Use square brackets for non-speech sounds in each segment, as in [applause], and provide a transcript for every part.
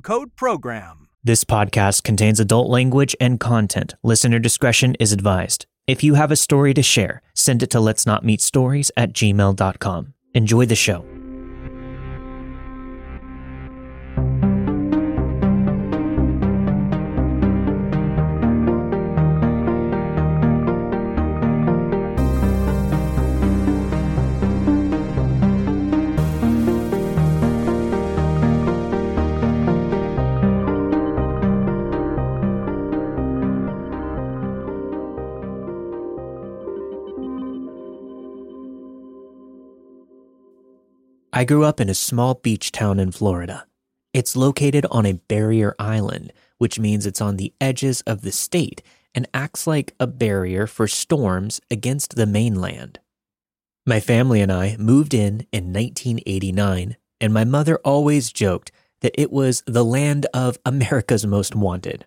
code PROGRAM. This podcast contains adult language and content. Listener discretion is advised. If you have a story to share, send it to let's not meet stories at gmail.com. Enjoy the show. I grew up in a small beach town in Florida. It's located on a barrier island, which means it's on the edges of the state and acts like a barrier for storms against the mainland. My family and I moved in in 1989, and my mother always joked that it was the land of America's Most Wanted.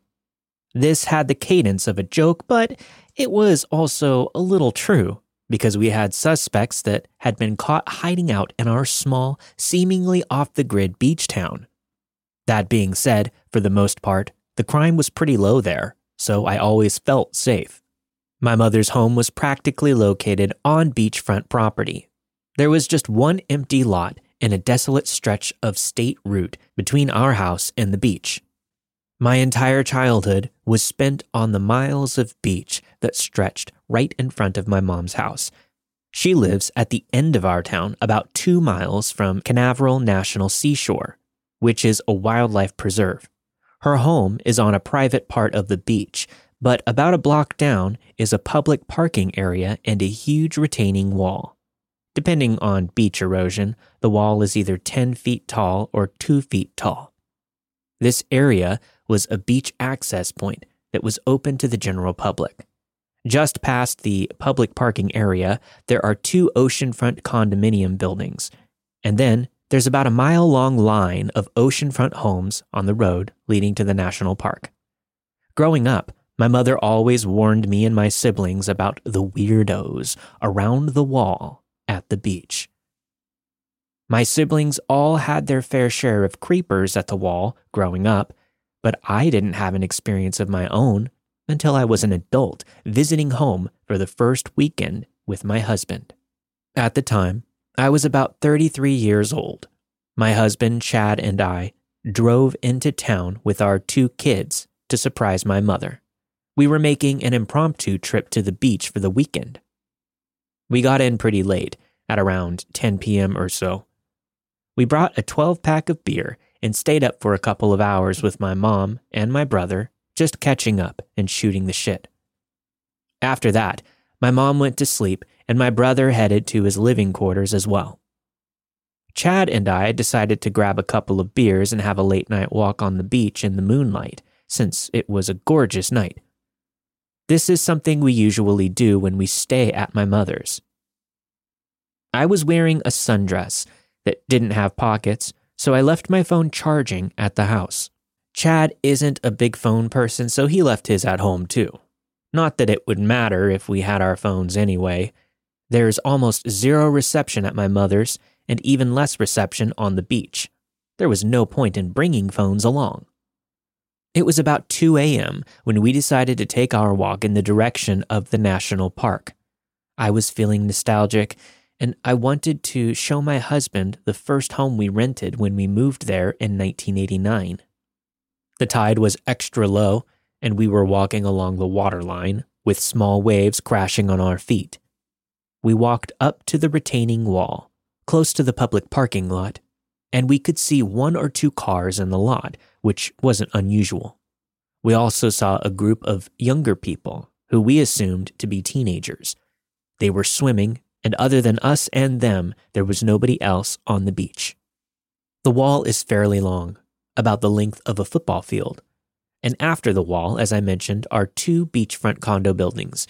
This had the cadence of a joke, but it was also a little true because we had suspects that had been caught hiding out in our small, seemingly off the grid beach town. That being said, for the most part, the crime was pretty low there, so I always felt safe. My mother's home was practically located on beachfront property. There was just one empty lot and a desolate stretch of state route between our house and the beach. My entire childhood was spent on the miles of beach that stretched right in front of my mom's house. She lives at the end of our town, about two miles from Canaveral National Seashore, which is a wildlife preserve. Her home is on a private part of the beach, but about a block down is a public parking area and a huge retaining wall. Depending on beach erosion, the wall is either 10 feet tall or 2 feet tall. This area was a beach access point that was open to the general public. Just past the public parking area, there are two oceanfront condominium buildings. And then there's about a mile long line of oceanfront homes on the road leading to the national park. Growing up, my mother always warned me and my siblings about the weirdos around the wall at the beach. My siblings all had their fair share of creepers at the wall growing up, but I didn't have an experience of my own until I was an adult visiting home for the first weekend with my husband. At the time, I was about 33 years old. My husband, Chad, and I drove into town with our two kids to surprise my mother. We were making an impromptu trip to the beach for the weekend. We got in pretty late, at around 10 p.m. or so. We brought a 12 pack of beer and stayed up for a couple of hours with my mom and my brother just catching up and shooting the shit. After that, my mom went to sleep and my brother headed to his living quarters as well. Chad and I decided to grab a couple of beers and have a late night walk on the beach in the moonlight, since it was a gorgeous night. This is something we usually do when we stay at my mother's. I was wearing a sundress that didn't have pockets, so I left my phone charging at the house. Chad isn't a big phone person, so he left his at home too. Not that it would matter if we had our phones anyway. There's almost zero reception at my mother's, and even less reception on the beach. There was no point in bringing phones along. It was about 2 a.m. when we decided to take our walk in the direction of the national park. I was feeling nostalgic, and I wanted to show my husband the first home we rented when we moved there in 1989. The tide was extra low, and we were walking along the waterline with small waves crashing on our feet. We walked up to the retaining wall, close to the public parking lot, and we could see one or two cars in the lot, which wasn't unusual. We also saw a group of younger people who we assumed to be teenagers. They were swimming, and other than us and them, there was nobody else on the beach. The wall is fairly long, about the length of a football field. And after the wall, as I mentioned, are two beachfront condo buildings.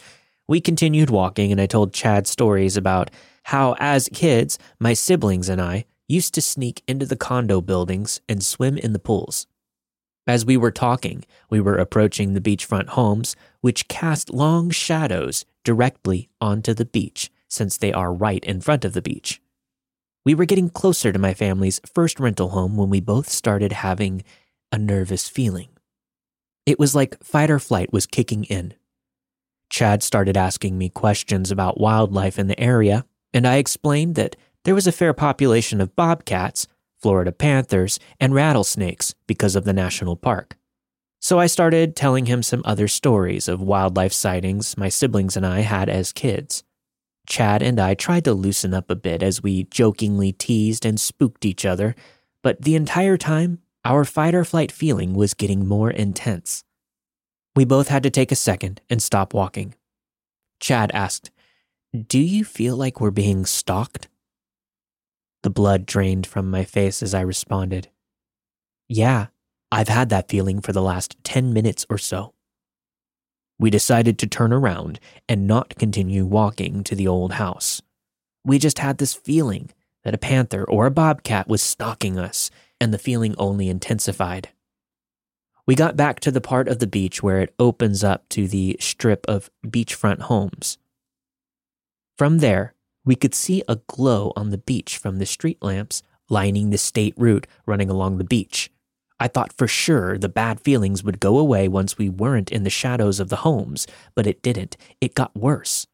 We continued walking, and I told Chad stories about how, as kids, my siblings and I used to sneak into the condo buildings and swim in the pools. As we were talking, we were approaching the beachfront homes, which cast long shadows directly onto the beach, since they are right in front of the beach. We were getting closer to my family's first rental home when we both started having a nervous feeling. It was like fight or flight was kicking in. Chad started asking me questions about wildlife in the area, and I explained that there was a fair population of bobcats, Florida panthers, and rattlesnakes because of the national park. So I started telling him some other stories of wildlife sightings my siblings and I had as kids. Chad and I tried to loosen up a bit as we jokingly teased and spooked each other, but the entire time, our fight or flight feeling was getting more intense. We both had to take a second and stop walking. Chad asked, Do you feel like we're being stalked? The blood drained from my face as I responded, Yeah, I've had that feeling for the last 10 minutes or so we decided to turn around and not continue walking to the old house. We just had this feeling that a panther or a bobcat was stalking us, and the feeling only intensified. We got back to the part of the beach where it opens up to the strip of beachfront homes. From there, we could see a glow on the beach from the street lamps lining the state route running along the beach. I thought for sure the bad feelings would go away once we weren't in the shadows of the homes, but it didn't. It got worse.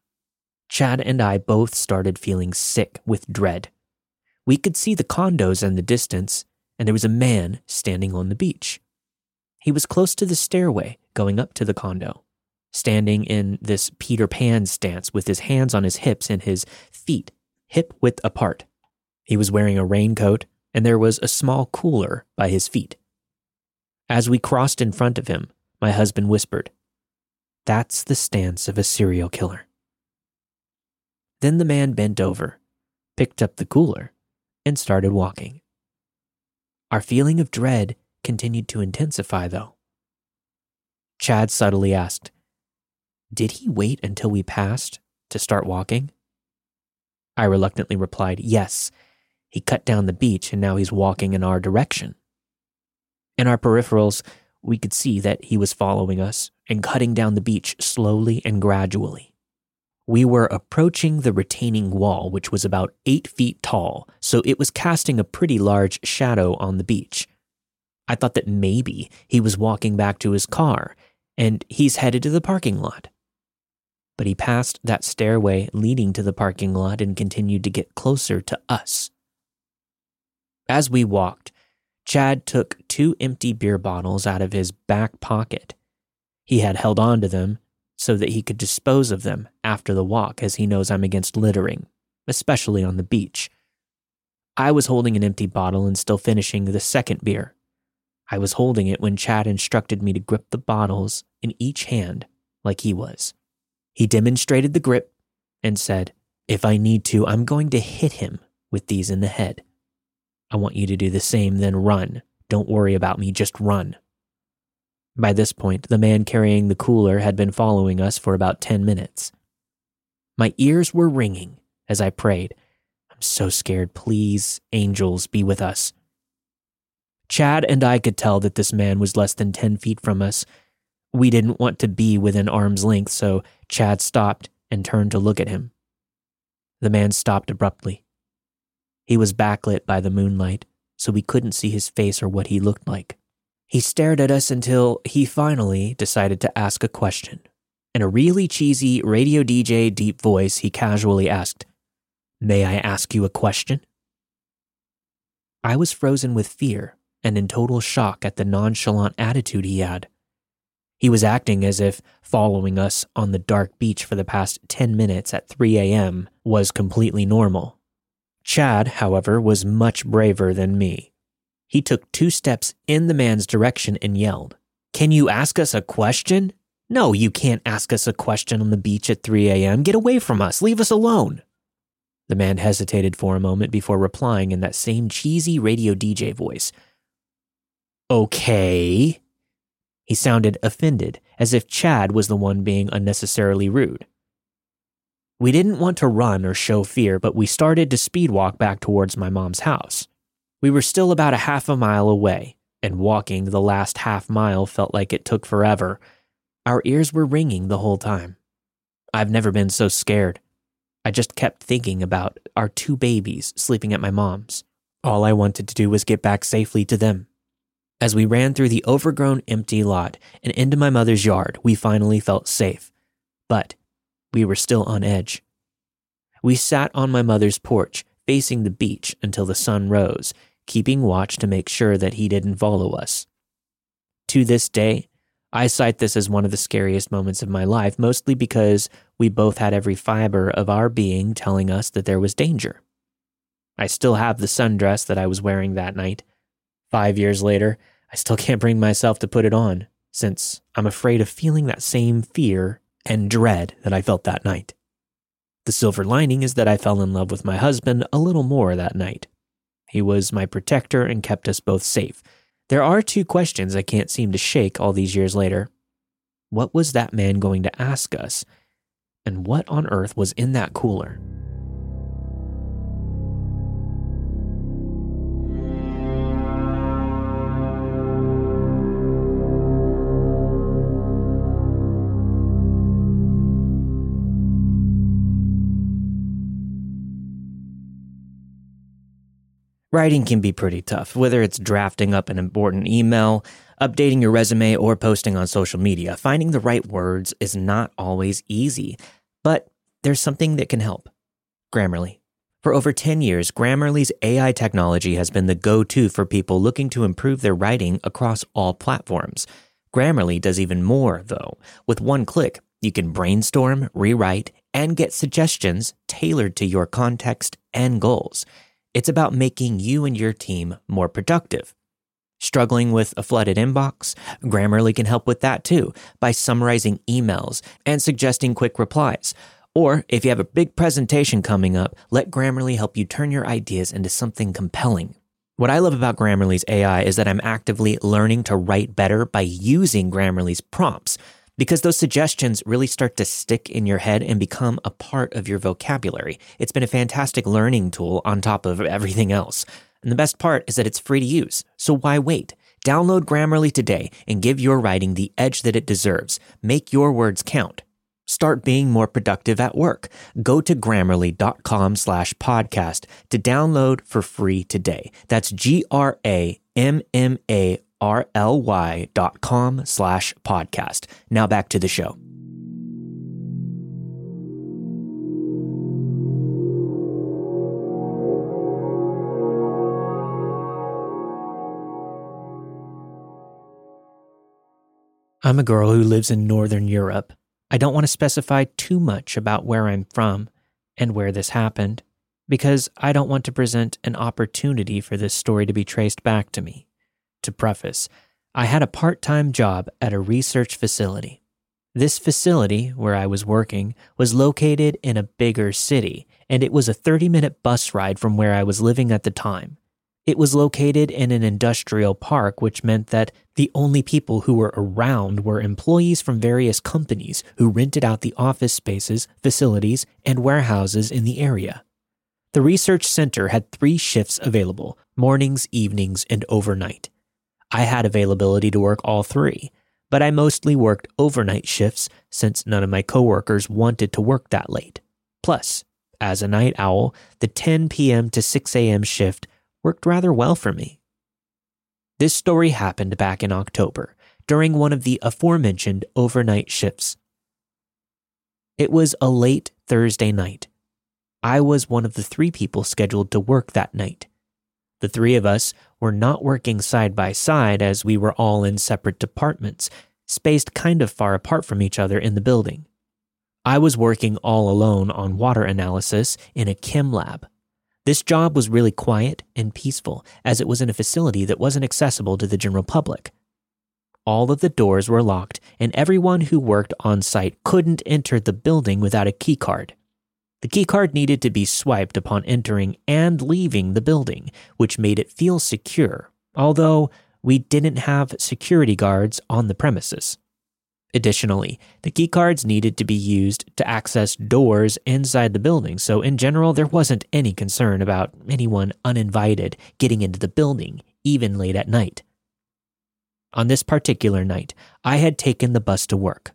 Chad and I both started feeling sick with dread. We could see the condos in the distance, and there was a man standing on the beach. He was close to the stairway going up to the condo, standing in this Peter Pan stance with his hands on his hips and his feet hip width apart. He was wearing a raincoat, and there was a small cooler by his feet. As we crossed in front of him, my husband whispered, That's the stance of a serial killer. Then the man bent over, picked up the cooler, and started walking. Our feeling of dread continued to intensify, though. Chad subtly asked, Did he wait until we passed to start walking? I reluctantly replied, Yes. He cut down the beach and now he's walking in our direction. In our peripherals, we could see that he was following us and cutting down the beach slowly and gradually. We were approaching the retaining wall, which was about eight feet tall, so it was casting a pretty large shadow on the beach. I thought that maybe he was walking back to his car and he's headed to the parking lot. But he passed that stairway leading to the parking lot and continued to get closer to us. As we walked, Chad took two empty beer bottles out of his back pocket. He had held on to them so that he could dispose of them after the walk, as he knows I'm against littering, especially on the beach. I was holding an empty bottle and still finishing the second beer. I was holding it when Chad instructed me to grip the bottles in each hand like he was. He demonstrated the grip and said, If I need to, I'm going to hit him with these in the head. I want you to do the same, then run. Don't worry about me, just run. By this point, the man carrying the cooler had been following us for about 10 minutes. My ears were ringing as I prayed, I'm so scared. Please, angels, be with us. Chad and I could tell that this man was less than 10 feet from us. We didn't want to be within arm's length, so Chad stopped and turned to look at him. The man stopped abruptly. He was backlit by the moonlight, so we couldn't see his face or what he looked like. He stared at us until he finally decided to ask a question. In a really cheesy radio DJ deep voice, he casually asked, May I ask you a question? I was frozen with fear and in total shock at the nonchalant attitude he had. He was acting as if following us on the dark beach for the past 10 minutes at 3 a.m. was completely normal. Chad, however, was much braver than me. He took two steps in the man's direction and yelled, Can you ask us a question? No, you can't ask us a question on the beach at 3 a.m. Get away from us. Leave us alone. The man hesitated for a moment before replying in that same cheesy radio DJ voice. Okay. He sounded offended, as if Chad was the one being unnecessarily rude. We didn't want to run or show fear, but we started to speed walk back towards my mom's house. We were still about a half a mile away, and walking the last half mile felt like it took forever. Our ears were ringing the whole time. I've never been so scared. I just kept thinking about our two babies sleeping at my mom's. All I wanted to do was get back safely to them. As we ran through the overgrown empty lot and into my mother's yard, we finally felt safe. But we were still on edge. We sat on my mother's porch, facing the beach until the sun rose, keeping watch to make sure that he didn't follow us. To this day, I cite this as one of the scariest moments of my life, mostly because we both had every fiber of our being telling us that there was danger. I still have the sundress that I was wearing that night. Five years later, I still can't bring myself to put it on, since I'm afraid of feeling that same fear and dread that I felt that night. The silver lining is that I fell in love with my husband a little more that night. He was my protector and kept us both safe. There are two questions I can't seem to shake all these years later. What was that man going to ask us? And what on earth was in that cooler? Writing can be pretty tough, whether it's drafting up an important email, updating your resume, or posting on social media. Finding the right words is not always easy, but there's something that can help Grammarly. For over 10 years, Grammarly's AI technology has been the go to for people looking to improve their writing across all platforms. Grammarly does even more, though. With one click, you can brainstorm, rewrite, and get suggestions tailored to your context and goals. It's about making you and your team more productive. Struggling with a flooded inbox? Grammarly can help with that too by summarizing emails and suggesting quick replies. Or if you have a big presentation coming up, let Grammarly help you turn your ideas into something compelling. What I love about Grammarly's AI is that I'm actively learning to write better by using Grammarly's prompts because those suggestions really start to stick in your head and become a part of your vocabulary. It's been a fantastic learning tool on top of everything else. And the best part is that it's free to use. So why wait? Download Grammarly today and give your writing the edge that it deserves. Make your words count. Start being more productive at work. Go to grammarly.com slash podcast to download for free today. That's G R A M M A R-L-Y dot com slash podcast. Now back to the show. I'm a girl who lives in Northern Europe. I don't want to specify too much about where I'm from and where this happened, because I don't want to present an opportunity for this story to be traced back to me to preface, I had a part time job at a research facility. This facility, where I was working, was located in a bigger city, and it was a 30 minute bus ride from where I was living at the time. It was located in an industrial park, which meant that the only people who were around were employees from various companies who rented out the office spaces, facilities, and warehouses in the area. The research center had three shifts available mornings, evenings, and overnight. I had availability to work all three, but I mostly worked overnight shifts since none of my coworkers wanted to work that late. Plus, as a night owl, the 10 p.m. to 6 a.m. shift worked rather well for me. This story happened back in October during one of the aforementioned overnight shifts. It was a late Thursday night. I was one of the three people scheduled to work that night. The three of us were not working side by side as we were all in separate departments, spaced kind of far apart from each other in the building. I was working all alone on water analysis in a chem lab. This job was really quiet and peaceful as it was in a facility that wasn't accessible to the general public. All of the doors were locked, and everyone who worked on site couldn't enter the building without a keycard. The keycard needed to be swiped upon entering and leaving the building, which made it feel secure, although we didn't have security guards on the premises. Additionally, the keycards needed to be used to access doors inside the building, so in general, there wasn't any concern about anyone uninvited getting into the building, even late at night. On this particular night, I had taken the bus to work.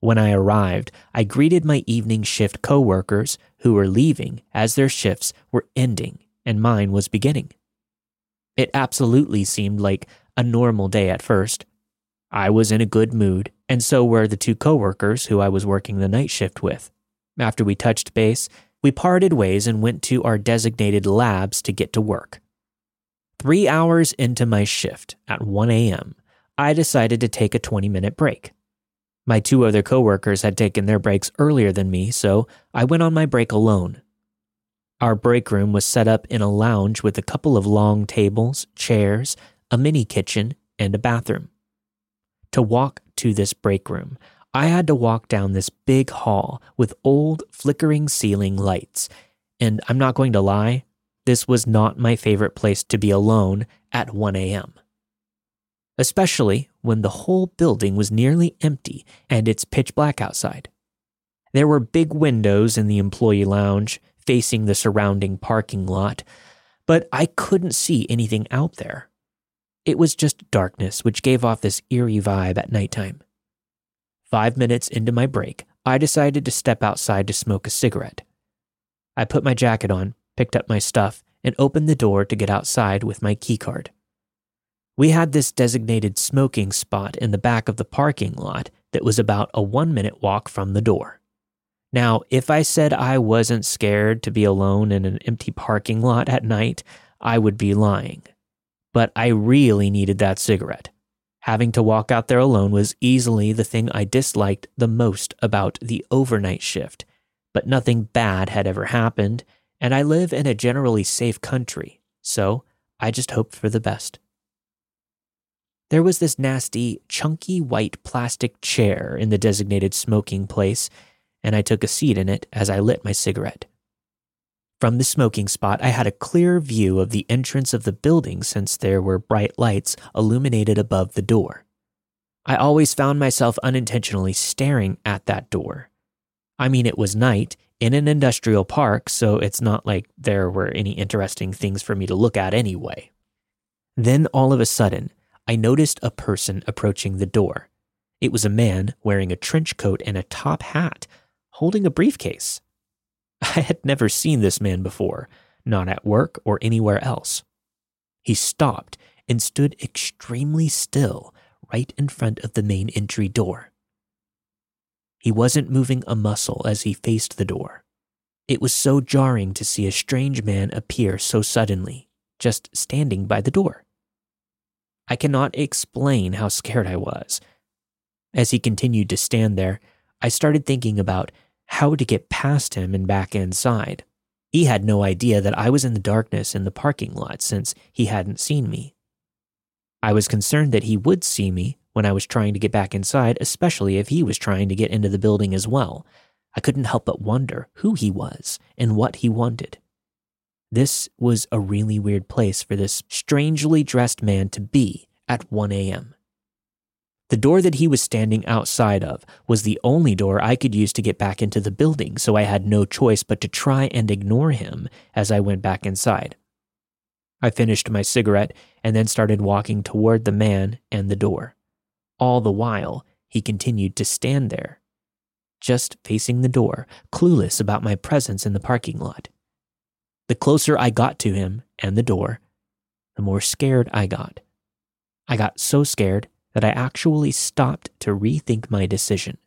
When I arrived, I greeted my evening shift coworkers who were leaving as their shifts were ending and mine was beginning. It absolutely seemed like a normal day at first. I was in a good mood and so were the two coworkers who I was working the night shift with. After we touched base, we parted ways and went to our designated labs to get to work. Three hours into my shift at 1 a.m., I decided to take a 20 minute break. My two other coworkers had taken their breaks earlier than me, so I went on my break alone. Our break room was set up in a lounge with a couple of long tables, chairs, a mini kitchen, and a bathroom. To walk to this break room, I had to walk down this big hall with old flickering ceiling lights. And I'm not going to lie, this was not my favorite place to be alone at 1 a.m. Especially when the whole building was nearly empty and it's pitch black outside. There were big windows in the employee lounge facing the surrounding parking lot, but I couldn't see anything out there. It was just darkness, which gave off this eerie vibe at nighttime. Five minutes into my break, I decided to step outside to smoke a cigarette. I put my jacket on, picked up my stuff, and opened the door to get outside with my keycard. We had this designated smoking spot in the back of the parking lot that was about a one minute walk from the door. Now, if I said I wasn't scared to be alone in an empty parking lot at night, I would be lying but I really needed that cigarette. Having to walk out there alone was easily the thing I disliked the most about the overnight shift, but nothing bad had ever happened, and I live in a generally safe country, so I just hoped for the best. There was this nasty, chunky white plastic chair in the designated smoking place, and I took a seat in it as I lit my cigarette. From the smoking spot, I had a clear view of the entrance of the building since there were bright lights illuminated above the door. I always found myself unintentionally staring at that door. I mean, it was night in an industrial park, so it's not like there were any interesting things for me to look at anyway. Then all of a sudden, I noticed a person approaching the door. It was a man wearing a trench coat and a top hat, holding a briefcase. [laughs] I had never seen this man before, not at work or anywhere else. He stopped and stood extremely still right in front of the main entry door. He wasn't moving a muscle as he faced the door. It was so jarring to see a strange man appear so suddenly, just standing by the door. I cannot explain how scared I was. As he continued to stand there, I started thinking about how to get past him and back inside. He had no idea that I was in the darkness in the parking lot since he hadn't seen me. I was concerned that he would see me when I was trying to get back inside, especially if he was trying to get into the building as well. I couldn't help but wonder who he was and what he wanted. This was a really weird place for this strangely dressed man to be at 1 a.m. The door that he was standing outside of was the only door I could use to get back into the building, so I had no choice but to try and ignore him as I went back inside. I finished my cigarette and then started walking toward the man and the door. All the while, he continued to stand there, just facing the door, clueless about my presence in the parking lot. The closer I got to him and the door, the more scared I got. I got so scared that I actually stopped to rethink my decision.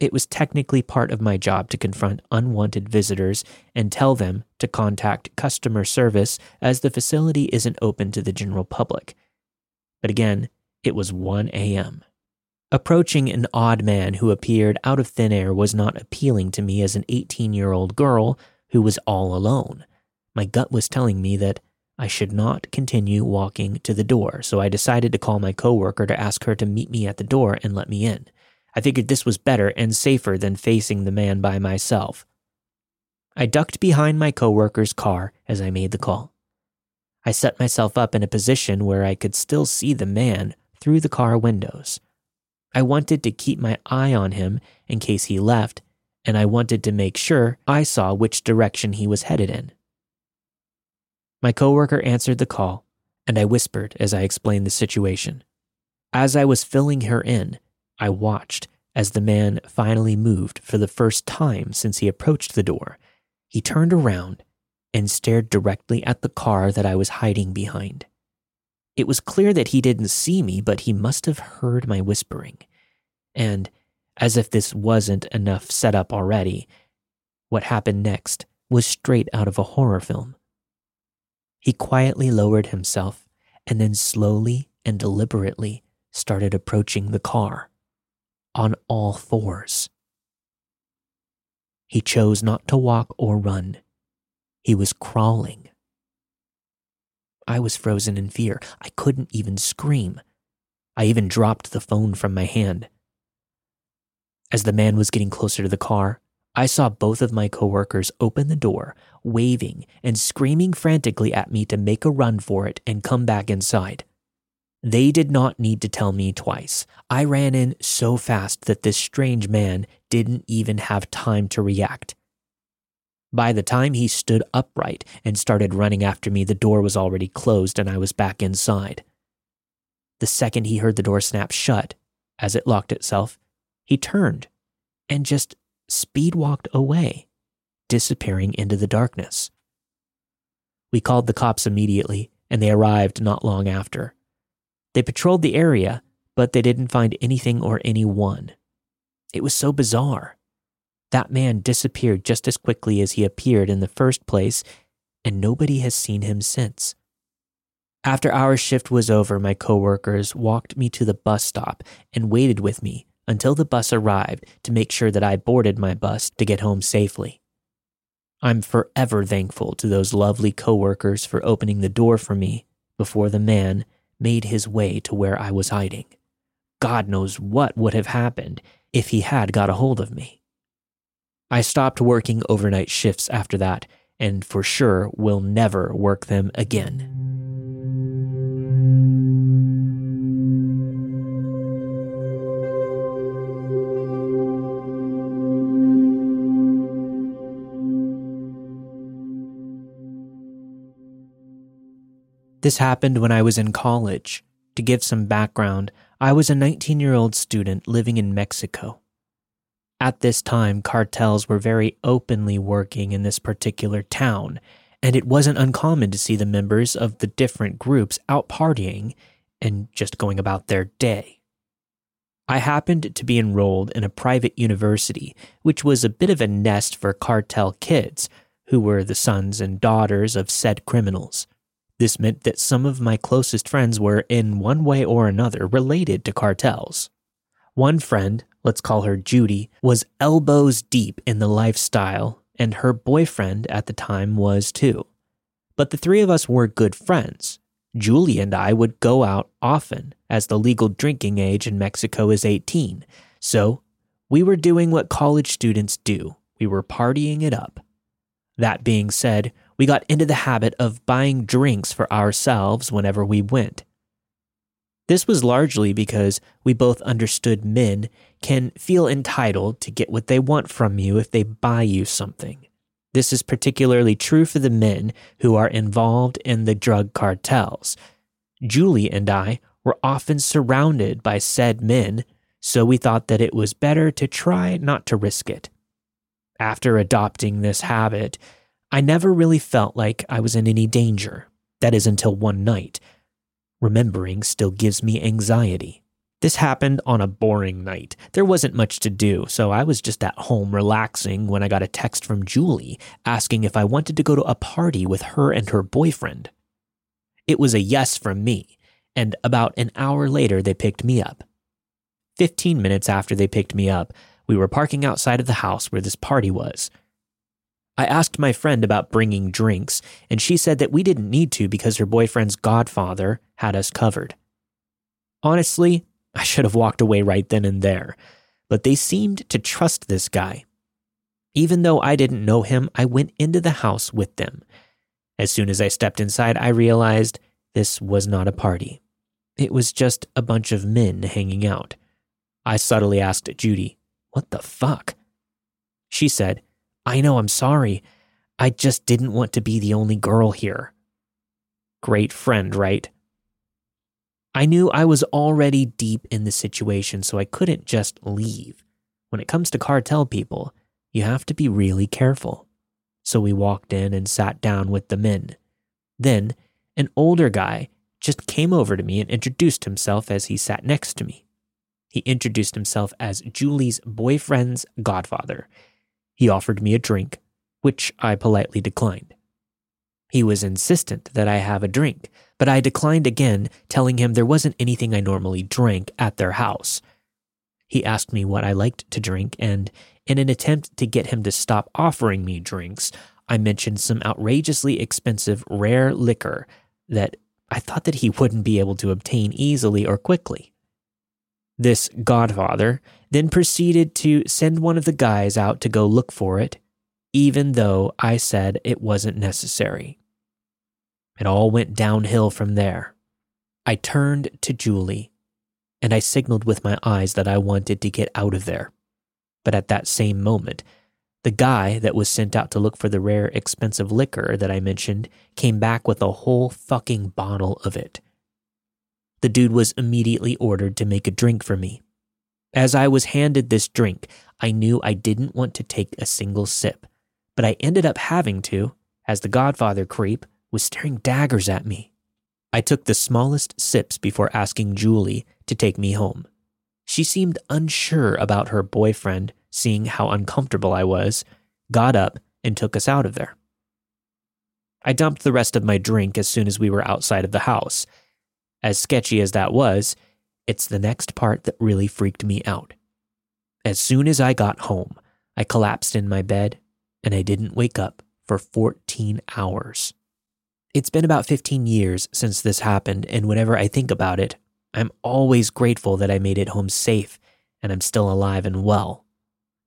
It was technically part of my job to confront unwanted visitors and tell them to contact customer service as the facility isn't open to the general public. But again, it was 1 a.m. Approaching an odd man who appeared out of thin air was not appealing to me as an 18 year old girl who was all alone. My gut was telling me that I should not continue walking to the door, so I decided to call my coworker to ask her to meet me at the door and let me in. I figured this was better and safer than facing the man by myself. I ducked behind my coworker's car as I made the call. I set myself up in a position where I could still see the man through the car windows. I wanted to keep my eye on him in case he left, and I wanted to make sure I saw which direction he was headed in. My coworker answered the call, and I whispered as I explained the situation. As I was filling her in, I watched as the man finally moved for the first time since he approached the door. He turned around and stared directly at the car that I was hiding behind. It was clear that he didn't see me, but he must have heard my whispering. And, as if this wasn't enough setup already, what happened next was straight out of a horror film. He quietly lowered himself and then slowly and deliberately started approaching the car on all fours. He chose not to walk or run. He was crawling. I was frozen in fear. I couldn't even scream. I even dropped the phone from my hand. As the man was getting closer to the car, I saw both of my coworkers open the door, waving and screaming frantically at me to make a run for it and come back inside. They did not need to tell me twice. I ran in so fast that this strange man didn't even have time to react. By the time he stood upright and started running after me, the door was already closed and I was back inside. The second he heard the door snap shut, as it locked itself, he turned and just speed walked away, disappearing into the darkness. We called the cops immediately, and they arrived not long after. They patrolled the area, but they didn't find anything or anyone. It was so bizarre. That man disappeared just as quickly as he appeared in the first place, and nobody has seen him since. After our shift was over, my coworkers walked me to the bus stop and waited with me until the bus arrived to make sure that I boarded my bus to get home safely. I'm forever thankful to those lovely coworkers for opening the door for me before the man made his way to where I was hiding. God knows what would have happened if he had got a hold of me. I stopped working overnight shifts after that, and for sure will never work them again. This happened when I was in college. To give some background, I was a 19 year old student living in Mexico. At this time, cartels were very openly working in this particular town, and it wasn't uncommon to see the members of the different groups out partying and just going about their day. I happened to be enrolled in a private university, which was a bit of a nest for cartel kids, who were the sons and daughters of said criminals. This meant that some of my closest friends were, in one way or another, related to cartels. One friend, let's call her Judy, was elbows deep in the lifestyle, and her boyfriend at the time was too. But the three of us were good friends. Julie and I would go out often, as the legal drinking age in Mexico is 18. So we were doing what college students do we were partying it up. That being said, we got into the habit of buying drinks for ourselves whenever we went. This was largely because we both understood men can feel entitled to get what they want from you if they buy you something. This is particularly true for the men who are involved in the drug cartels. Julie and I were often surrounded by said men, so we thought that it was better to try not to risk it. After adopting this habit, I never really felt like I was in any danger. That is until one night Remembering still gives me anxiety. This happened on a boring night. There wasn't much to do, so I was just at home relaxing when I got a text from Julie asking if I wanted to go to a party with her and her boyfriend. It was a yes from me, and about an hour later, they picked me up. Fifteen minutes after they picked me up, we were parking outside of the house where this party was. I asked my friend about bringing drinks, and she said that we didn't need to because her boyfriend's godfather had us covered. Honestly, I should have walked away right then and there, but they seemed to trust this guy. Even though I didn't know him, I went into the house with them. As soon as I stepped inside, I realized this was not a party. It was just a bunch of men hanging out. I subtly asked Judy, What the fuck? She said, I know, I'm sorry. I just didn't want to be the only girl here. Great friend, right? I knew I was already deep in the situation, so I couldn't just leave. When it comes to cartel people, you have to be really careful. So we walked in and sat down with the men. Then, an older guy just came over to me and introduced himself as he sat next to me. He introduced himself as Julie's boyfriend's godfather. He offered me a drink, which I politely declined. He was insistent that I have a drink, but I declined again, telling him there wasn't anything I normally drank at their house. He asked me what I liked to drink, and in an attempt to get him to stop offering me drinks, I mentioned some outrageously expensive rare liquor that I thought that he wouldn't be able to obtain easily or quickly. This godfather then proceeded to send one of the guys out to go look for it, even though I said it wasn't necessary. It all went downhill from there. I turned to Julie and I signaled with my eyes that I wanted to get out of there. But at that same moment, the guy that was sent out to look for the rare, expensive liquor that I mentioned came back with a whole fucking bottle of it. The dude was immediately ordered to make a drink for me. As I was handed this drink, I knew I didn't want to take a single sip, but I ended up having to, as the Godfather creep was staring daggers at me. I took the smallest sips before asking Julie to take me home. She seemed unsure about her boyfriend, seeing how uncomfortable I was, got up, and took us out of there. I dumped the rest of my drink as soon as we were outside of the house. As sketchy as that was, it's the next part that really freaked me out. As soon as I got home, I collapsed in my bed and I didn't wake up for 14 hours. It's been about 15 years since this happened, and whenever I think about it, I'm always grateful that I made it home safe and I'm still alive and well.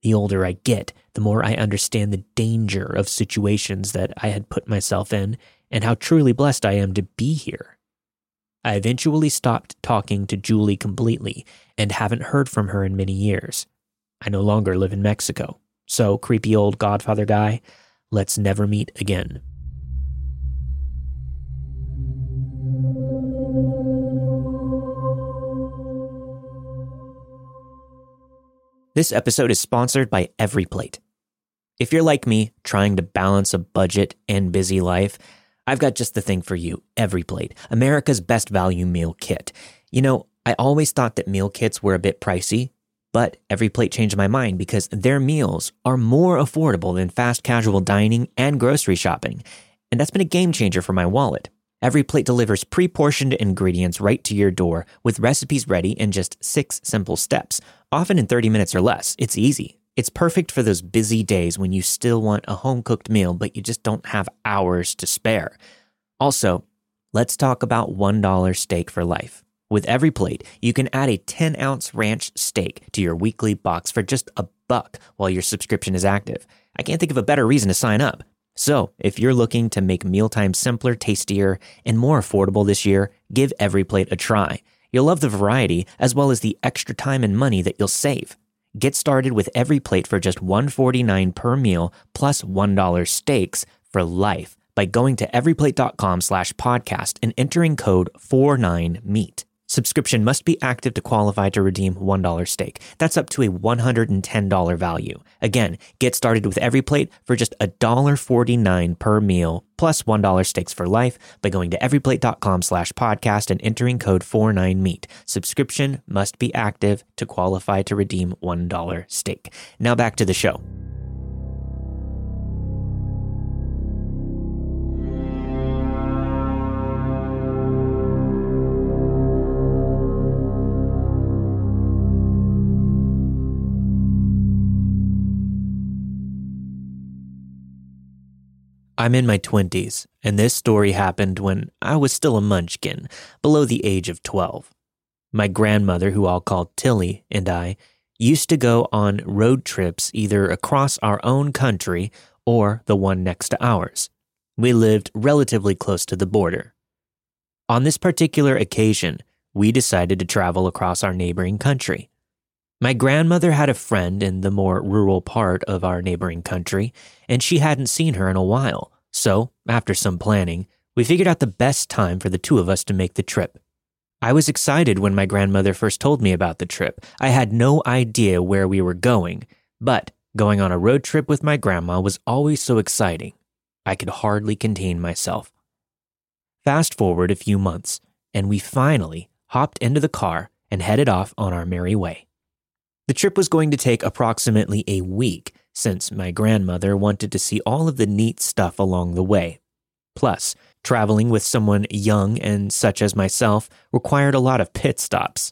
The older I get, the more I understand the danger of situations that I had put myself in and how truly blessed I am to be here. I eventually stopped talking to Julie completely and haven't heard from her in many years. I no longer live in Mexico, so creepy old Godfather guy, let's never meet again. This episode is sponsored by EveryPlate. If you're like me, trying to balance a budget and busy life, I've got just the thing for you EveryPlate America's best value meal kit. You know, I always thought that meal kits were a bit pricey, but EveryPlate changed my mind because their meals are more affordable than fast casual dining and grocery shopping. And that's been a game changer for my wallet. EveryPlate delivers pre portioned ingredients right to your door with recipes ready in just six simple steps, often in 30 minutes or less. It's easy. It's perfect for those busy days when you still want a home cooked meal, but you just don't have hours to spare. Also, let's talk about $1 steak for life. With EveryPlate, you can add a 10 ounce ranch steak to your weekly box for just a buck while your subscription is active. I can't think of a better reason to sign up. So, if you're looking to make mealtime simpler, tastier, and more affordable this year, give EveryPlate a try. You'll love the variety as well as the extra time and money that you'll save. Get started with EveryPlate for just 149 per meal plus 1 steaks for life by going to everyplate.com slash podcast and entering code 49MEAT. Subscription must be active to qualify to redeem $1 stake. That's up to a $110 value. Again, get started with EveryPlate for just $1.49 per meal plus 1 steaks for life by going to everyplate.com slash podcast and entering code 49MEAT. Subscription must be active to qualify to redeem $1 stake. Now back to the show. I'm in my 20s, and this story happened when I was still a munchkin, below the age of 12. My grandmother, who I'll call Tilly, and I used to go on road trips either across our own country or the one next to ours. We lived relatively close to the border. On this particular occasion, we decided to travel across our neighboring country. My grandmother had a friend in the more rural part of our neighboring country, and she hadn't seen her in a while. So, after some planning, we figured out the best time for the two of us to make the trip. I was excited when my grandmother first told me about the trip. I had no idea where we were going, but going on a road trip with my grandma was always so exciting. I could hardly contain myself. Fast forward a few months, and we finally hopped into the car and headed off on our merry way. The trip was going to take approximately a week since my grandmother wanted to see all of the neat stuff along the way. Plus, traveling with someone young and such as myself required a lot of pit stops.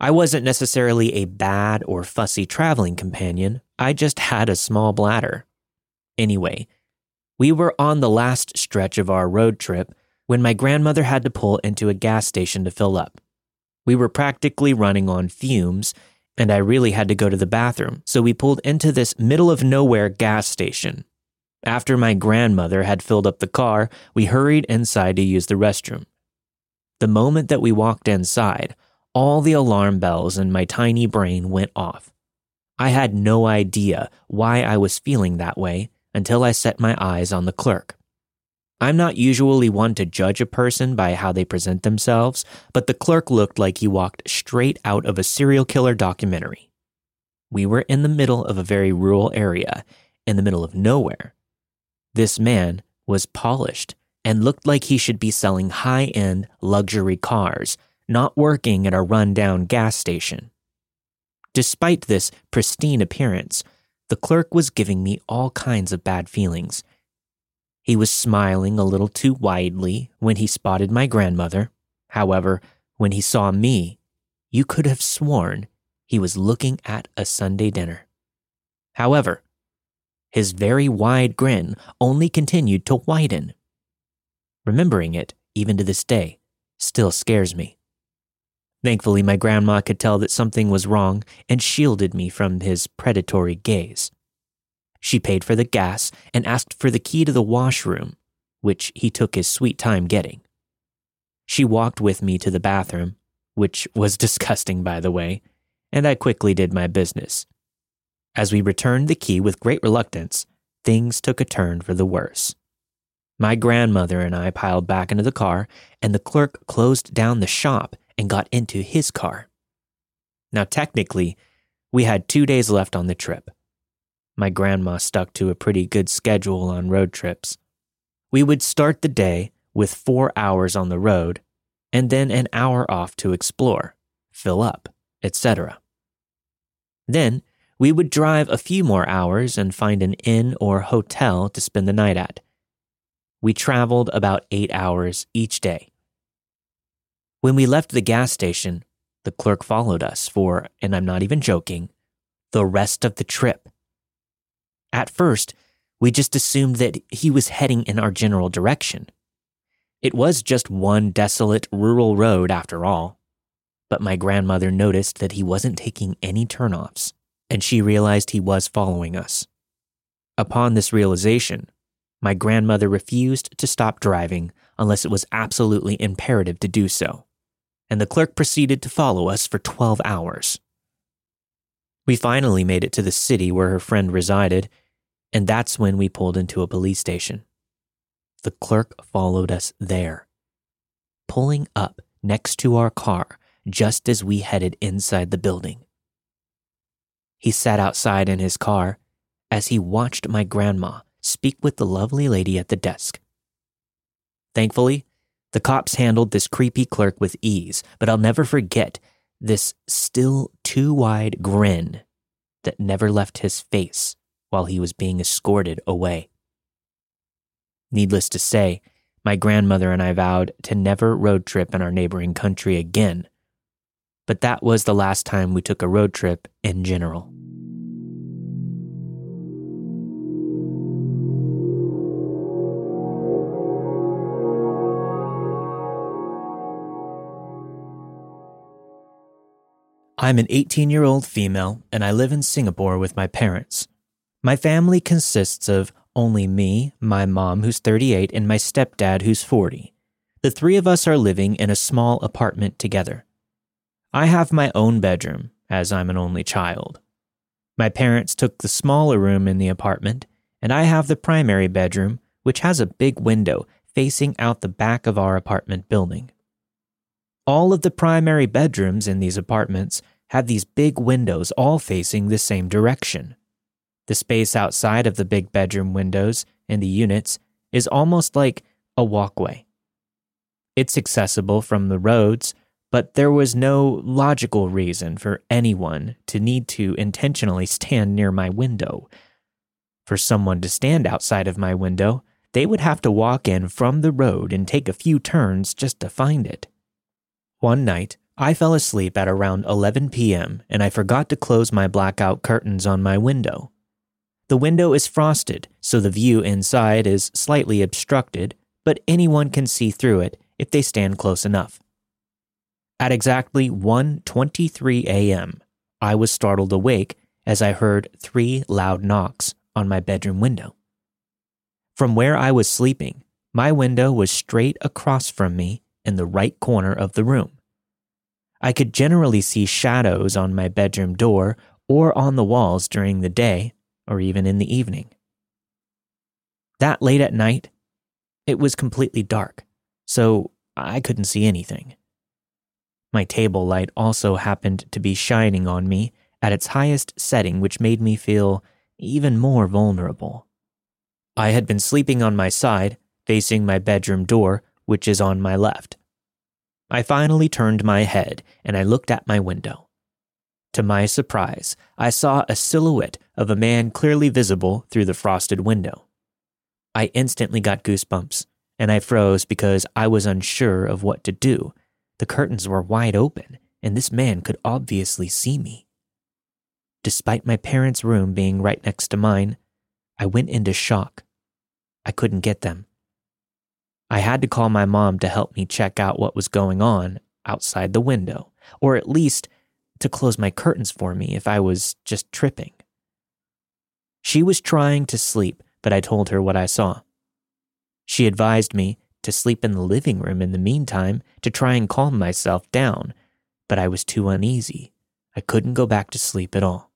I wasn't necessarily a bad or fussy traveling companion, I just had a small bladder. Anyway, we were on the last stretch of our road trip when my grandmother had to pull into a gas station to fill up. We were practically running on fumes and I really had to go to the bathroom, so we pulled into this middle of nowhere gas station. After my grandmother had filled up the car, we hurried inside to use the restroom. The moment that we walked inside, all the alarm bells in my tiny brain went off. I had no idea why I was feeling that way until I set my eyes on the clerk. I'm not usually one to judge a person by how they present themselves, but the clerk looked like he walked straight out of a serial killer documentary. We were in the middle of a very rural area, in the middle of nowhere. This man was polished and looked like he should be selling high end luxury cars, not working at a rundown gas station. Despite this pristine appearance, the clerk was giving me all kinds of bad feelings he was smiling a little too widely when he spotted my grandmother. However, when he saw me, you could have sworn he was looking at a Sunday dinner. However, his very wide grin only continued to widen. Remembering it, even to this day, still scares me. Thankfully, my grandma could tell that something was wrong and shielded me from his predatory gaze. She paid for the gas and asked for the key to the washroom, which he took his sweet time getting. She walked with me to the bathroom, which was [laughs] disgusting, by the way, and I quickly did my business. As we returned the key with great reluctance, things took a turn for the worse. My grandmother and I piled back into the car, and the clerk closed down the shop and got into his car. Now, technically, we had two days left on the trip my grandma stuck to a pretty good schedule on road trips. We would start the day with four hours on the road and then an hour off to explore, fill up, etc. Then we would drive a few more hours and find an inn or hotel to spend the night at. We traveled about eight hours each day. When we left the gas station, the clerk followed us for, and I'm not even joking, the rest of the trip. At first, we just assumed that he was heading in our general direction. It was just one desolate rural road after all. But my grandmother noticed that he wasn't taking any turnoffs, and she realized he was following us. Upon this realization, my grandmother refused to stop driving unless it was absolutely imperative to do so, and the clerk proceeded to follow us for 12 hours. We finally made it to the city where her friend resided and that's when we pulled into a police station. The clerk followed us there, pulling up next to our car just as we headed inside the building. He sat outside in his car as he watched my grandma speak with the lovely lady at the desk. Thankfully, the cops handled this creepy clerk with ease, but I'll never forget this still too wide grin that never left his face while he was being escorted away. Needless to say, my grandmother and I vowed to never road trip in our neighboring country again. But that was the last time we took a road trip in general. I'm an 18 year old female and I live in Singapore with my parents. My family consists of only me, my mom, who's 38, and my stepdad, who's 40. The three of us are living in a small apartment together. I have my own bedroom, as I'm an only child. My parents took the smaller room in the apartment, and I have the primary bedroom, which has a big window facing out the back of our apartment building. All of the primary bedrooms in these apartments have these big windows all facing the same direction. The space outside of the big bedroom windows in the units is almost like a walkway. It's accessible from the roads, but there was no logical reason for anyone to need to intentionally stand near my window. For someone to stand outside of my window, they would have to walk in from the road and take a few turns just to find it. One night, I fell asleep at around 11 p.m. and I forgot to close my blackout curtains on my window. The window is frosted, so the view inside is slightly obstructed, but anyone can see through it if they stand close enough. At exactly 1:23 a.m., I was startled awake as I heard three loud knocks on my bedroom window. From where I was sleeping, my window was straight across from me in the right corner of the room. I could generally see shadows on my bedroom door or on the walls during the day or even in the evening. That late at night, it was completely dark, so I couldn't see anything. My table light also happened to be shining on me at its highest setting, which made me feel even more vulnerable. I had been sleeping on my side, facing my bedroom door, which is on my left. I finally turned my head and I looked at my window. To my surprise, I saw a silhouette of a man clearly visible through the frosted window. I instantly got goosebumps and I froze because I was unsure of what to do. The curtains were wide open and this man could obviously see me. Despite my parents' room being right next to mine, I went into shock. I couldn't get them. I had to call my mom to help me check out what was going on outside the window, or at least to close my curtains for me if I was just tripping. She was trying to sleep, but I told her what I saw. She advised me to sleep in the living room in the meantime to try and calm myself down, but I was too uneasy. I couldn't go back to sleep at all.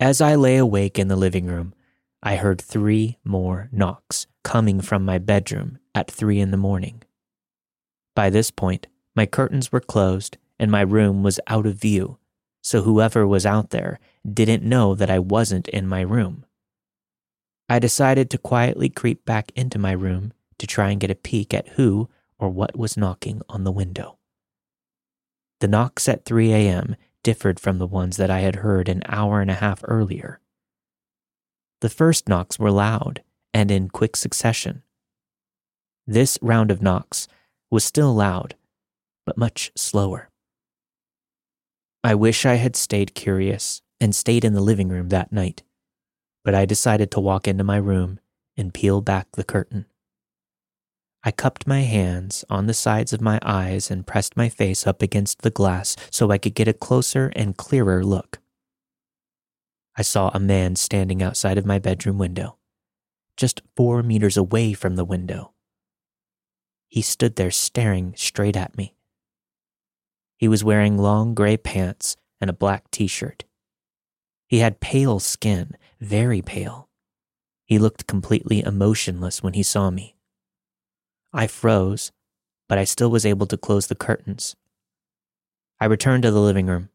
As I lay awake in the living room, I heard three more knocks coming from my bedroom at three in the morning. By this point, my curtains were closed and my room was out of view, so whoever was out there didn't know that I wasn't in my room. I decided to quietly creep back into my room to try and get a peek at who or what was knocking on the window. The knocks at 3 a.m. differed from the ones that I had heard an hour and a half earlier. The first knocks were loud and in quick succession. This round of knocks was still loud, but much slower. I wish I had stayed curious and stayed in the living room that night, but I decided to walk into my room and peel back the curtain. I cupped my hands on the sides of my eyes and pressed my face up against the glass so I could get a closer and clearer look. I saw a man standing outside of my bedroom window, just four meters away from the window. He stood there staring straight at me. He was wearing long gray pants and a black t shirt. He had pale skin, very pale. He looked completely emotionless when he saw me. I froze, but I still was able to close the curtains. I returned to the living room.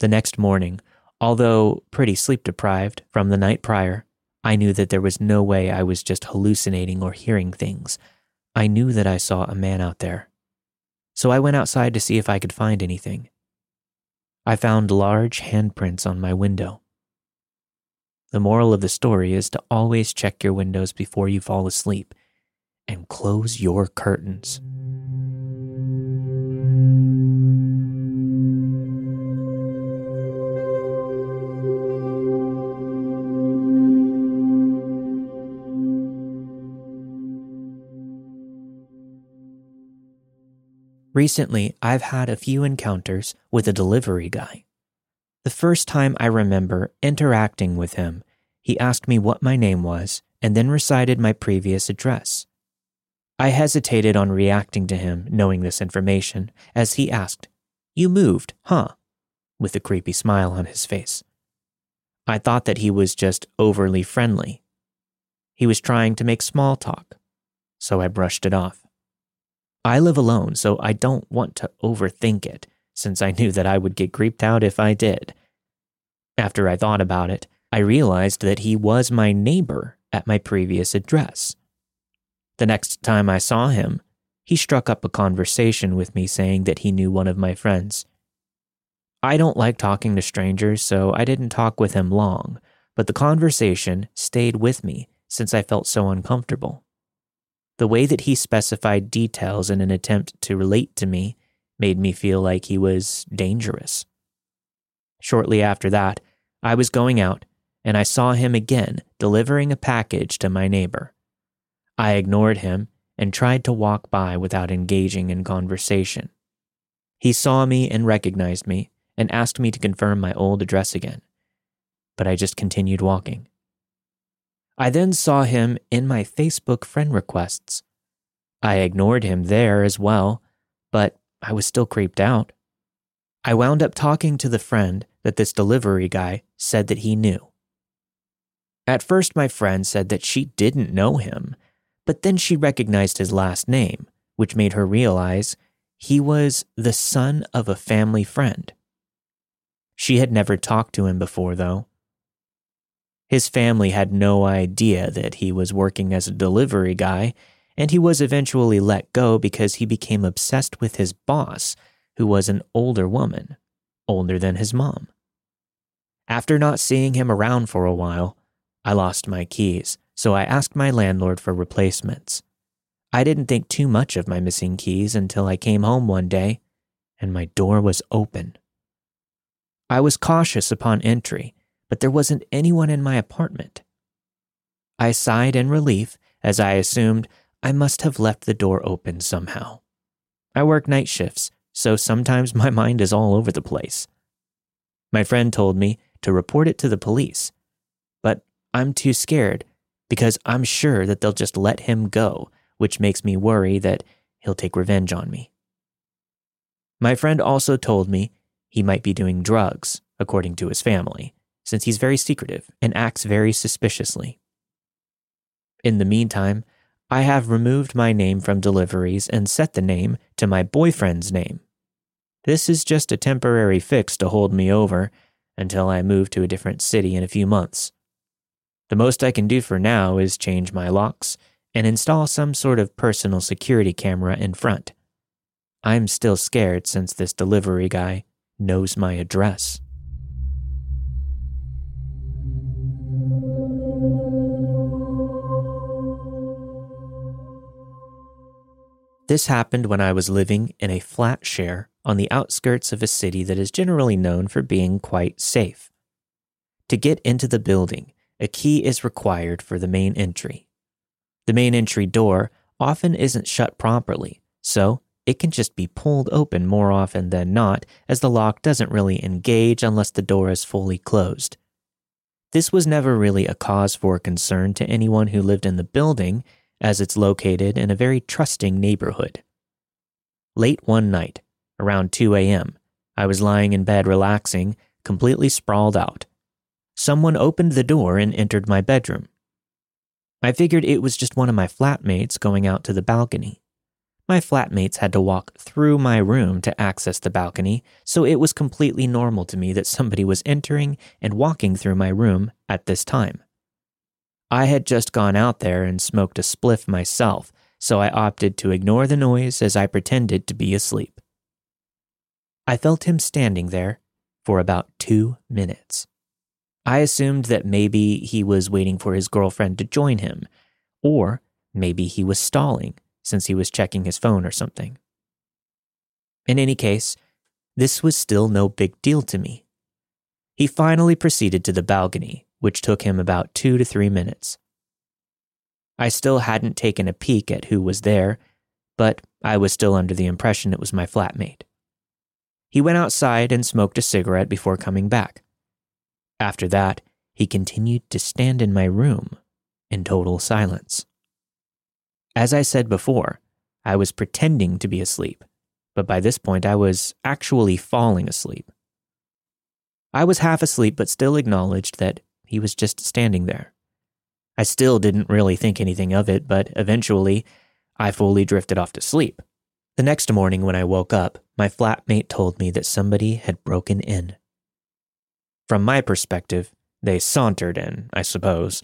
The next morning, Although pretty sleep deprived from the night prior, I knew that there was no way I was just hallucinating or hearing things. I knew that I saw a man out there. So I went outside to see if I could find anything. I found large handprints on my window. The moral of the story is to always check your windows before you fall asleep and close your curtains. Recently, I've had a few encounters with a delivery guy. The first time I remember interacting with him, he asked me what my name was and then recited my previous address. I hesitated on reacting to him, knowing this information, as he asked, You moved, huh? with a creepy smile on his face. I thought that he was just overly friendly. He was trying to make small talk, so I brushed it off. I live alone, so I don't want to overthink it, since I [laughs] knew that I would get creeped out if I did. After I thought about it, I realized that he was my neighbor at my previous address. The next time I saw him, he struck up a conversation with me saying that he knew one of my friends. I don't like talking to strangers, so I didn't talk with him long, but the conversation stayed with me since I felt so uncomfortable. The way that he specified details in an attempt to relate to me made me feel like he was dangerous. Shortly after that, I was going out and I saw him again delivering a package to my neighbor. I ignored him and tried to walk by without engaging in conversation. He saw me and recognized me and asked me to confirm my old address again, but I just continued walking. I then saw him in my Facebook friend requests. I ignored him there as well, but I was still creeped out. I wound up talking to the friend that this delivery guy said that he knew. At first, my friend said that she didn't know him, but then she recognized his last name, which made her realize he was the son of a family friend. She had never talked to him before, though. His family had no idea that he was working as a delivery guy, and he was eventually let go because he became obsessed with his boss, who was an older woman, older than his mom. After not seeing him around for a while, I lost my keys, so I asked my landlord for replacements. I didn't think too much of my missing keys until I came home one day and my door was open. I was cautious upon entry, but there wasn't anyone in my apartment. I sighed in relief as I assumed I must have left the door open somehow. I work night shifts, so sometimes my mind is all over the place. My friend told me to report it to the police, but I'm too scared because I'm sure that they'll just let him go, which makes me worry that he'll take revenge on me. My friend also told me he might be doing drugs, according to his family, since he's very secretive and acts very suspiciously. In the meantime, I have removed my name from deliveries and set the name to my boyfriend's name. This is just a temporary fix to hold me over until I move to a different city in a few months. The most I can do for now is change my locks and install some sort of personal security camera in front. I'm still scared since this delivery guy knows my address. This happened when I was living in a flat share on the outskirts of a city that is generally known for being quite safe. To get into the building, a key is required for the main entry. The main entry door often isn't shut properly, so it can just be pulled open more often than not, as the lock doesn't really engage unless the door is fully closed. This was never really a cause for concern to anyone who lived in the building, as it's located in a very trusting neighborhood. Late one night, around 2 a.m., I was lying in bed relaxing, completely sprawled out someone opened the door and entered my bedroom. I figured it was just one of my flatmates going out to the balcony. My flatmates had to walk through my room to access the balcony, so it was completely normal to me that somebody was entering and walking through my room at this time. I had just gone out there and smoked a spliff myself, so I opted to ignore the noise as I pretended to be asleep. I felt him standing there for about two minutes. I assumed that maybe he was waiting for his girlfriend to join him, or maybe he was stalling since he was checking his phone or something. In any case, this was still no big deal to me. He finally proceeded to the balcony, which took him about two to three minutes. I still hadn't taken a peek at who was there, but I was still under the impression it was my flatmate. He went outside and smoked a cigarette before coming back. After that, he continued to stand in my room in total silence. As I said before, I was pretending to be asleep, but by this point I was actually falling asleep. I was half asleep, but still acknowledged that he was just standing there. I still didn't really think anything of it, but eventually I fully drifted off to sleep. The next morning, when I woke up, my flatmate told me that somebody had broken in. From my perspective, they sauntered in, I suppose.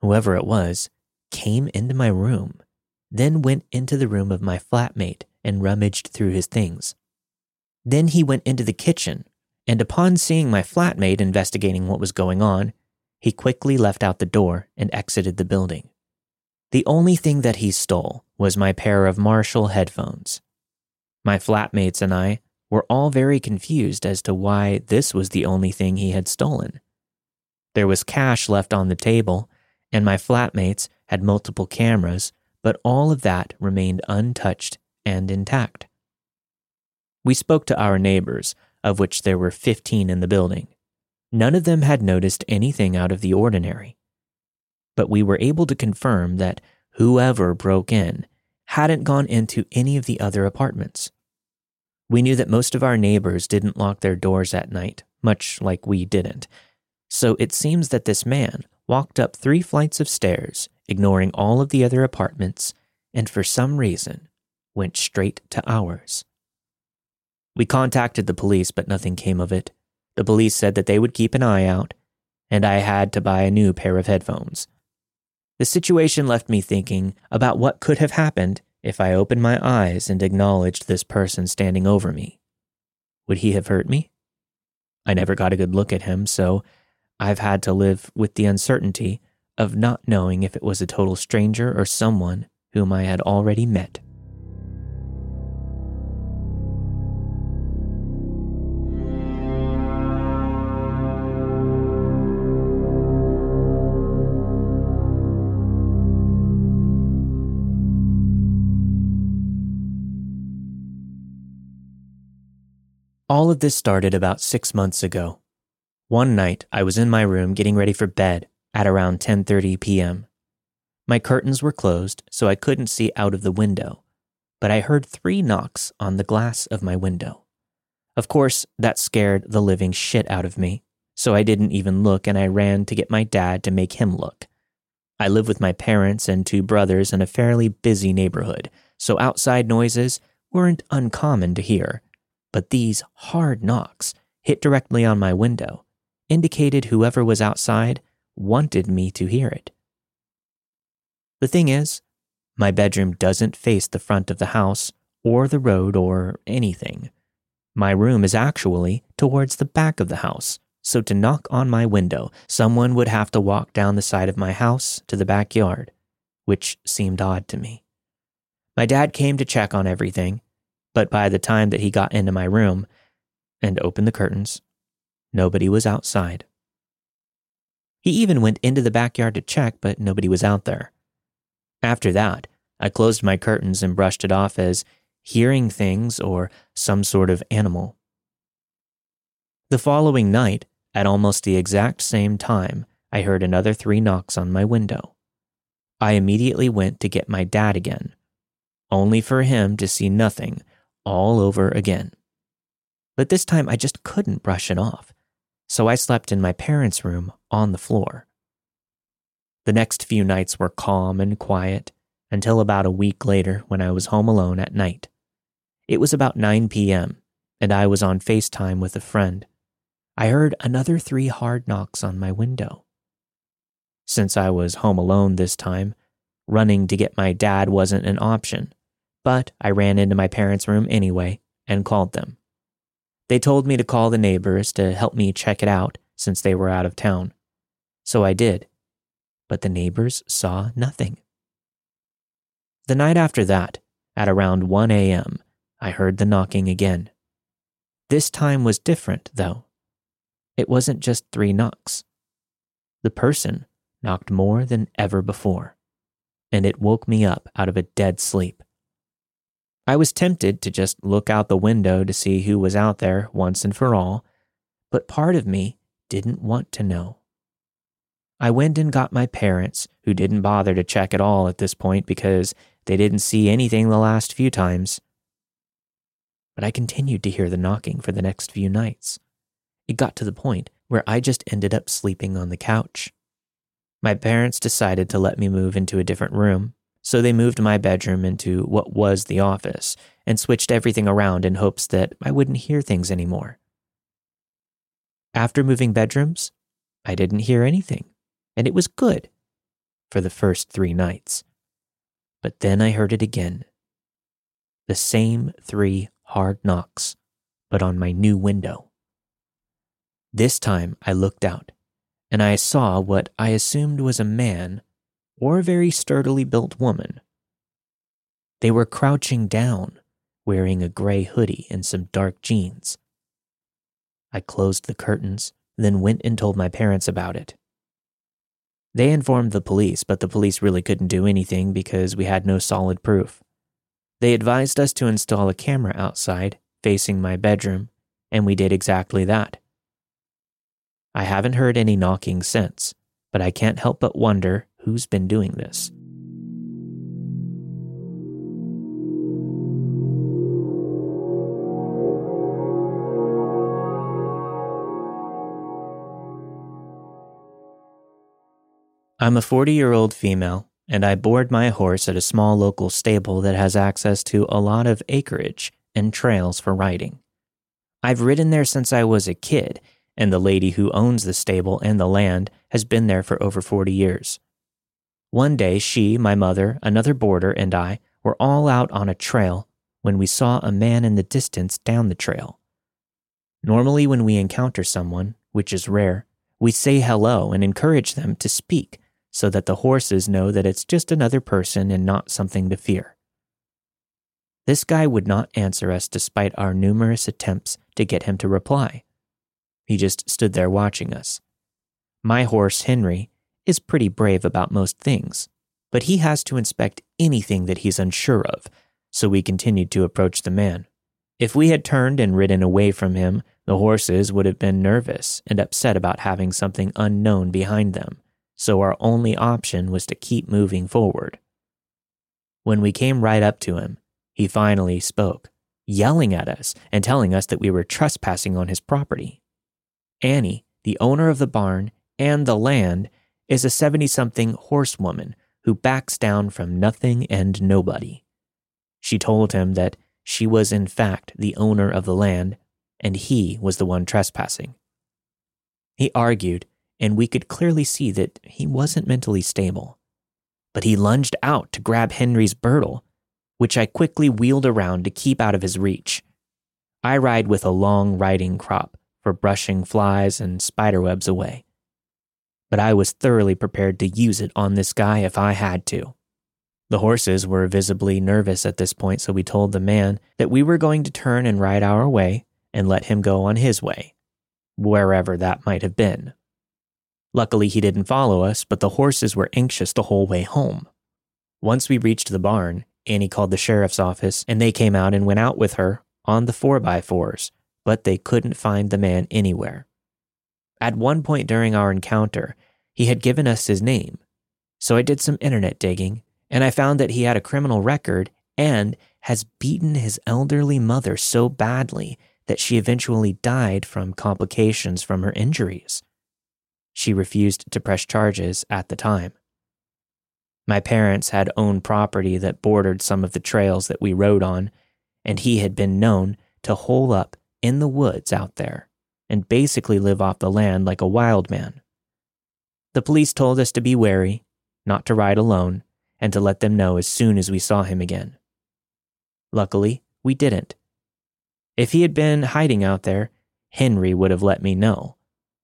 Whoever it was came into my room, then went into the room of my flatmate and rummaged through his things. Then he went into the kitchen, and upon seeing my flatmate investigating what was going on, he quickly left out the door and exited the building. The only thing that he stole was my pair of Marshall headphones. My flatmates and I were all very confused as to why this was the only thing he had stolen. There was cash left on the table, and my flatmates had multiple cameras, but all of that remained untouched and intact. We spoke to our neighbors, of which there were 15 in the building. None of them had noticed anything out of the ordinary. But we were able to confirm that whoever broke in hadn't gone into any of the other apartments. We knew that most of our neighbors didn't lock their doors at night, much like we didn't. So it seems that this man walked up three flights of stairs, ignoring all of the other apartments, and for some reason went straight to ours. We contacted the police, but nothing came of it. The police said that they would keep an eye out, and I had to buy a new pair of headphones. The situation left me thinking about what could have happened if I opened my eyes and acknowledged this person standing over me. Would he have hurt me? I never got a good look at him, so I've had to live with the uncertainty of not knowing if it was a total stranger or someone whom I had already met. All of this started about six months ago. One night, I was in my room getting ready for bed at around 10:30 p.m. My curtains were closed, so I couldn't see out of the window, but I heard three knocks on the glass of my window. Of course, that scared the living shit out of me, so I didn't even look and I ran to get my dad to make him look. I live with my parents and two brothers in a fairly busy neighborhood, so outside noises weren't uncommon to hear but these hard knocks hit directly on my window, indicated whoever was outside wanted me to hear it. The thing is, my bedroom doesn't face the front of the house or the road or anything. My room is actually towards the back of the house, so to knock on my window, someone would have to walk down the side of my house to the backyard, which seemed odd to me. My dad came to check on everything, but by the time that he got into my room and opened the curtains, nobody was outside. He even went into the backyard to check, but nobody was out there. After that, I closed my curtains and brushed it off as hearing things or some sort of animal. The following night, at almost the exact same time, I heard another three knocks on my window. I immediately went to get my dad again, only for him to see nothing all over again. But this time I just couldn't brush it off, so I slept in my parents' room on the floor. The next few nights were calm and quiet until about a week later when I was home alone at night. It was about 9 p.m., and I was on FaceTime with a friend. I heard another three hard knocks on my window. Since I was home alone this time, running to get my dad wasn't an option, but I ran into my parents' room anyway and called them. They told me to call the neighbors to help me check it out since they were out of town. So I did, but the neighbors saw nothing. The night after that, at around 1 a.m., I heard the knocking again. This time was different, though. It wasn't just three knocks. The person knocked more than ever before, and it woke me up out of a dead sleep. I was tempted to just look out the window to see who was out there once and for all, but part of me didn't want to know. I went and got my parents, who didn't bother to check at all at this point because they didn't see anything the last few times. But I continued to hear the knocking for the next few nights. It got to the point where I just ended up sleeping on the couch. My parents decided to let me move into a different room, so they moved my bedroom into what was the office and switched everything around in hopes that I wouldn't hear things anymore. After moving bedrooms, I didn't hear anything and it was good for the first three nights. But then I heard it again. The same three hard knocks, but on my new window. This time I looked out, and I saw what I assumed was a man or a very sturdily built woman. They were crouching down, wearing a gray hoodie and some dark jeans. I closed the curtains, then went and told my parents about it. They informed the police, but the police really couldn't do anything because we had no solid proof. They advised us to install a camera outside, facing my bedroom, and we did exactly that. I haven't heard any knocking since, but I can't help but wonder who's been doing this. I'm a 40 year old female, and I board my horse at a small local stable that has access to a lot of acreage and trails for riding. I've ridden there since I was a kid, and the lady who owns the stable and the land has been there for over 40 years. One day, she, my mother, another boarder, and I were all out on a trail when we saw a man in the distance down the trail. Normally, when we encounter someone, which is rare, we say hello and encourage them to speak so that the horses know that it's just another person and not something to fear. This guy would not answer us despite our numerous attempts to get him to reply. He just stood there watching us. My horse, Henry, is pretty brave about most things, but he has to inspect anything that he's unsure of, so we continued to approach the man. If we had turned and ridden away from him, the horses would have been nervous and upset about having something unknown behind them so our only option was to keep moving forward. When we came right up to him, he finally spoke, yelling at us and telling us that we were trespassing on his property. Annie, the owner of the barn and the land, is a 70 something horsewoman who backs down from nothing and nobody. She told him that she was in fact the owner of the land and he was the one trespassing. He argued and we could clearly see that he wasn't mentally stable. But he lunged out to grab Henry's bridle, which I quickly wheeled around to keep out of his reach. I ride with a long riding crop for brushing flies and spiderwebs away. But I was thoroughly prepared to use it on this guy if I had to. The horses were visibly nervous at this point, so we told the man that we were going to turn and ride our way and let him go on his way, wherever that might have been. Luckily, he didn't follow us, but the horses were anxious the whole way home. Once we reached the barn, Annie called the sheriff's office and they came out and went out with her on the 4x4s, but they couldn't find the man anywhere. At one point during our encounter, he had given us his name. So I did some internet digging and I found that he had a criminal record and has beaten his elderly mother so badly that she eventually died from complications from her injuries. She refused to press charges at the time. My parents had owned property that bordered some of the trails that we rode on, and he had been known to hole up in the woods out there and basically live off the land like a wild man. The police told us to be wary, not to ride alone, and to let them know as soon as we saw him again. Luckily, we didn't. If he had been hiding out there, Henry would have let me know,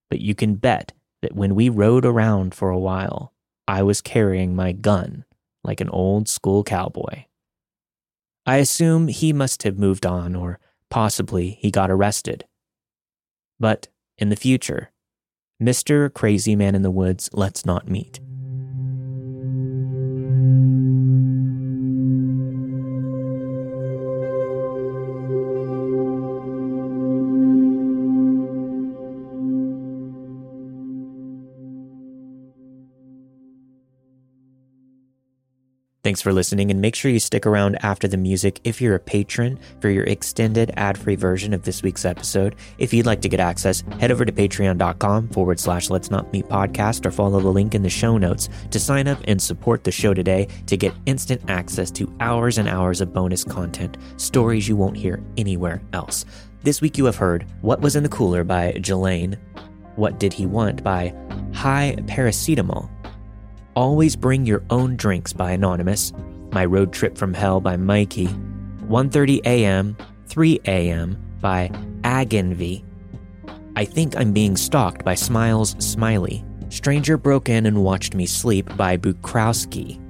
but you can bet that when we rode around for a while, I was carrying my gun like an old school cowboy. I assume he must have moved on, or possibly he got arrested. But in the future, Mr. Crazy Man in the Woods let's not meet. Thanks for listening, and make sure you stick around after the music if you're a patron for your extended ad free version of this week's episode. If you'd like to get access, head over to patreon.com forward slash let's not meet podcast or follow the link in the show notes to sign up and support the show today to get instant access to hours and hours of bonus content, stories you won't hear anywhere else. This week you have heard What Was in the Cooler by Jilaine, What Did He Want by High Paracetamol. Always Bring Your Own Drinks by Anonymous, My Road Trip from Hell by Mikey, 1:30 a.m., 3 a.m. by Agenvy, I Think I'm Being Stalked by Smiles Smiley. Stranger Broke In and Watched Me Sleep by Bukrowski.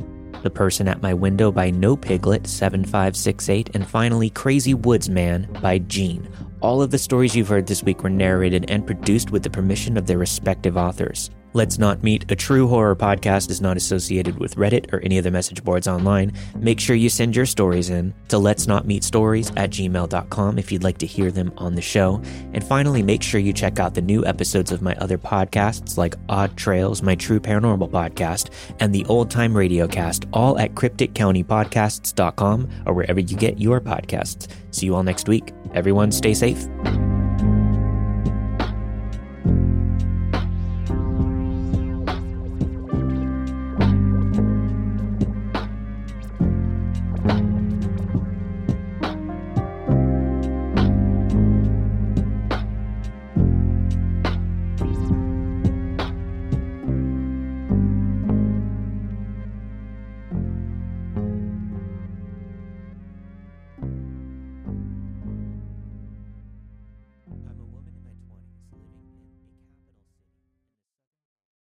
The Person at My Window by No Piglet 7568, and finally Crazy Woods Man by Jean. All of the stories you've heard this week were narrated and produced with the permission of their respective authors. Let's Not Meet, a true horror podcast, is not associated with Reddit or any other message boards online. Make sure you send your stories in to let's not meet stories at gmail.com if you'd like to hear them on the show. And finally, make sure you check out the new episodes of my other podcasts like Odd Trails, my true paranormal podcast, and the Old Time Radio Cast, all at crypticcountypodcasts.com or wherever you get your podcasts. See you all next week. Everyone, stay safe.